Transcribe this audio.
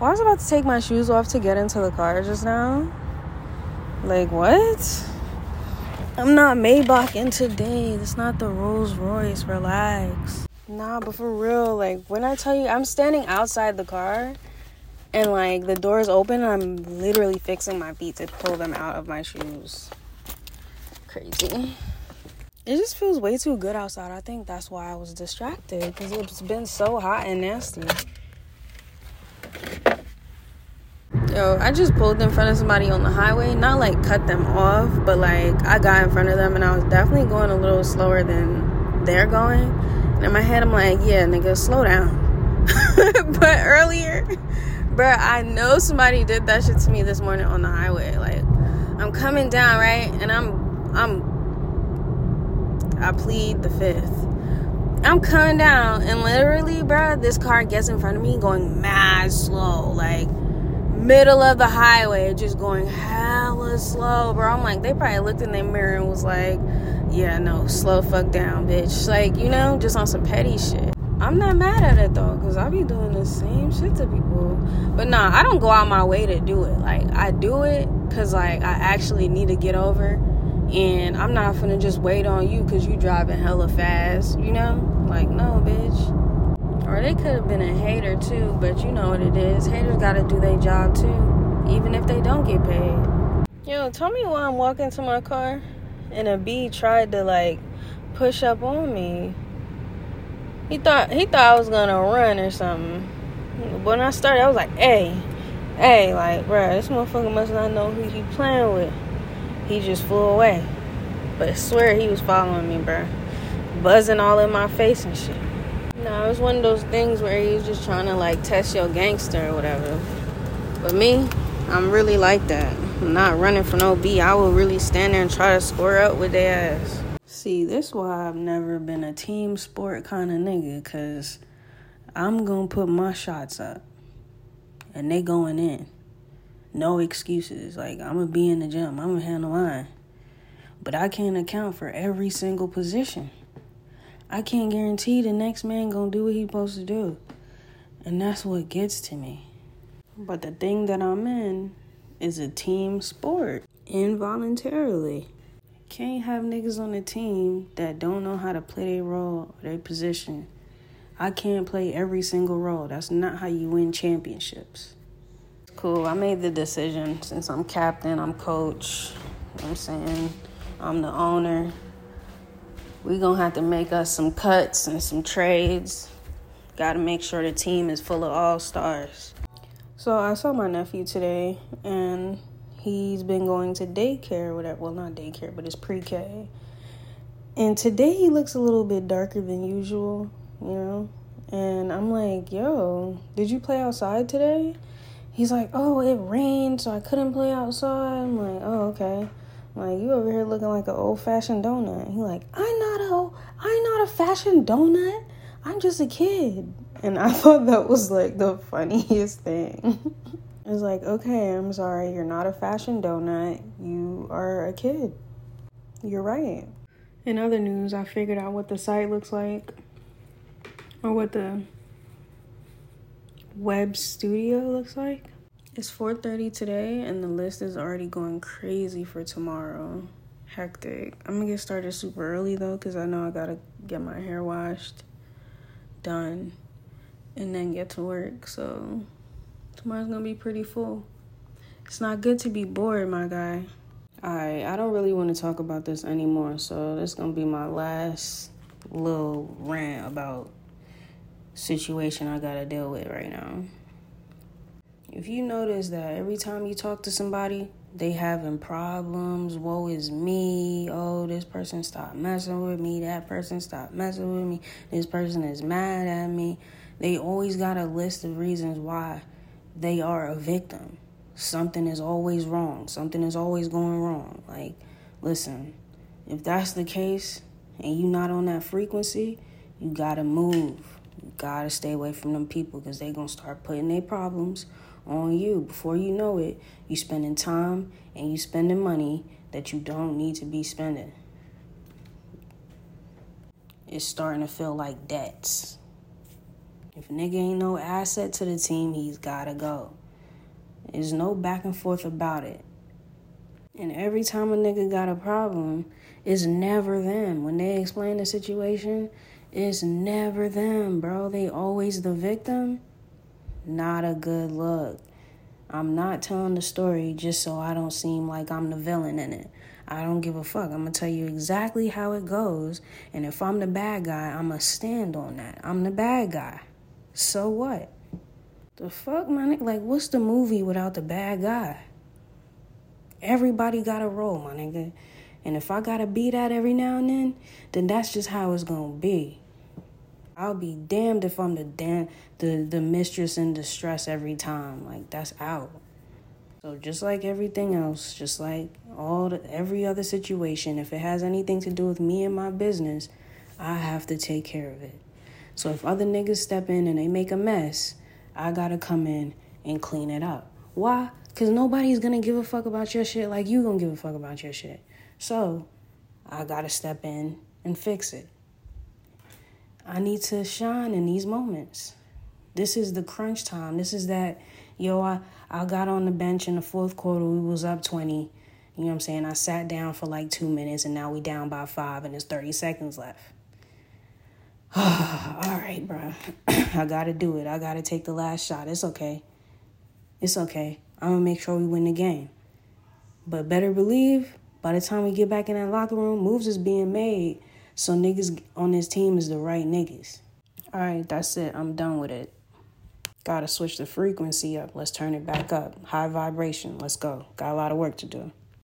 Well, I was about to take my shoes off to get into the car just now. Like, what? I'm not Maybach in today. It's not the Rolls Royce. Relax. Nah, but for real, like, when I tell you, I'm standing outside the car and, like, the door's open and I'm literally fixing my feet to pull them out of my shoes. Crazy. It just feels way too good outside. I think that's why I was distracted because it's been so hot and nasty. Yo, I just pulled in front of somebody on the highway. Not like cut them off, but like I got in front of them and I was definitely going a little slower than they're going. And in my head, I'm like, yeah, nigga, slow down. but earlier, bruh, I know somebody did that shit to me this morning on the highway. Like, I'm coming down, right? And I'm, I'm, I plead the fifth. I'm coming down, and literally, bruh, this car gets in front of me going mad slow. Like, middle of the highway, just going hella slow, bro. I'm like, they probably looked in their mirror and was like, yeah, no, slow fuck down, bitch. Like, you know, just on some petty shit. I'm not mad at it though, because I be doing the same shit to people. But nah, I don't go out my way to do it. Like, I do it because, like, I actually need to get over. And I'm not gonna just wait on you because you driving hella fast, you know? Like, no, bitch. Or they could have been a hater too, but you know what it is. Haters gotta do their job too, even if they don't get paid. Yo, tell me why I'm walking to my car and a bee tried to like push up on me. He thought he thought I was gonna run or something. When I started, I was like, "Hey, hey, like, bruh, this motherfucker must not know who he playing with." He just flew away. But I swear he was following me, bruh, buzzing all in my face and shit. No, it was one of those things where he's just trying to like test your gangster or whatever. But me, I'm really like that. I'm not running for no B. I will really stand there and try to square up with their ass. See, this why I've never been a team sport kind of nigga, cause I'm gonna put my shots up, and they going in. No excuses. Like I'm gonna be in the gym. I'm gonna handle mine. But I can't account for every single position. I can't guarantee the next man gonna do what he supposed to do. And that's what gets to me. But the thing that I'm in is a team sport involuntarily. Can't have niggas on the team that don't know how to play their role or their position. I can't play every single role. That's not how you win championships. Cool. I made the decision since I'm captain, I'm coach. You know I'm saying I'm the owner we gonna have to make us some cuts and some trades. Got to make sure the team is full of all stars. So I saw my nephew today, and he's been going to daycare, whatever. Well, not daycare, but it's pre-K. And today he looks a little bit darker than usual, you know. And I'm like, yo, did you play outside today? He's like, oh, it rained, so I couldn't play outside. I'm like, oh, okay. Like you over here looking like an old fashioned donut. He like, I'm not a I'm not a fashion donut. I'm just a kid. And I thought that was like the funniest thing. it's like, okay, I'm sorry, you're not a fashion donut. You are a kid. You're right. In other news, I figured out what the site looks like. Or what the web studio looks like. It's 4:30 today and the list is already going crazy for tomorrow. Hectic. I'm going to get started super early though cuz I know I got to get my hair washed, done, and then get to work. So tomorrow's going to be pretty full. It's not good to be bored, my guy. Alright, I don't really want to talk about this anymore, so this is gonna be my last little rant about situation I gotta deal with right now if you notice that every time you talk to somebody, they having problems, woe is me, oh, this person stopped messing with me, that person stopped messing with me, this person is mad at me. They always got a list of reasons why they are a victim. Something is always wrong. Something is always going wrong. Like, listen, if that's the case and you not on that frequency, you gotta move. You gotta stay away from them people because they gonna start putting their problems on you. Before you know it, you spending time and you spending money that you don't need to be spending. It's starting to feel like debts. If a nigga ain't no asset to the team, he's gotta go. There's no back and forth about it. And every time a nigga got a problem, it's never them. When they explain the situation, it's never them, bro. They always the victim. Not a good look. I'm not telling the story just so I don't seem like I'm the villain in it. I don't give a fuck. I'm gonna tell you exactly how it goes. And if I'm the bad guy, I'm gonna stand on that. I'm the bad guy. So what? The fuck, man? Like, what's the movie without the bad guy? Everybody got a role, my nigga. And if I gotta be that every now and then, then that's just how it's gonna be. I'll be damned if I'm the damn the the mistress in distress every time. Like that's out. So just like everything else, just like all the, every other situation, if it has anything to do with me and my business, I have to take care of it. So if other niggas step in and they make a mess, I gotta come in and clean it up. Why? Cause nobody's gonna give a fuck about your shit like you gonna give a fuck about your shit. So I gotta step in and fix it. I need to shine in these moments. This is the crunch time. This is that, yo, I, I got on the bench in the fourth quarter. We was up 20. You know what I'm saying? I sat down for like two minutes and now we down by five and there's 30 seconds left. All right, bro. I got to do it. I got to take the last shot. It's okay. It's okay. I'm going to make sure we win the game. But better believe by the time we get back in that locker room, moves is being made. So niggas on this team is the right niggas. All right, that's it. I'm done with it. Gotta switch the frequency up. Let's turn it back up. High vibration. Let's go. Got a lot of work to do.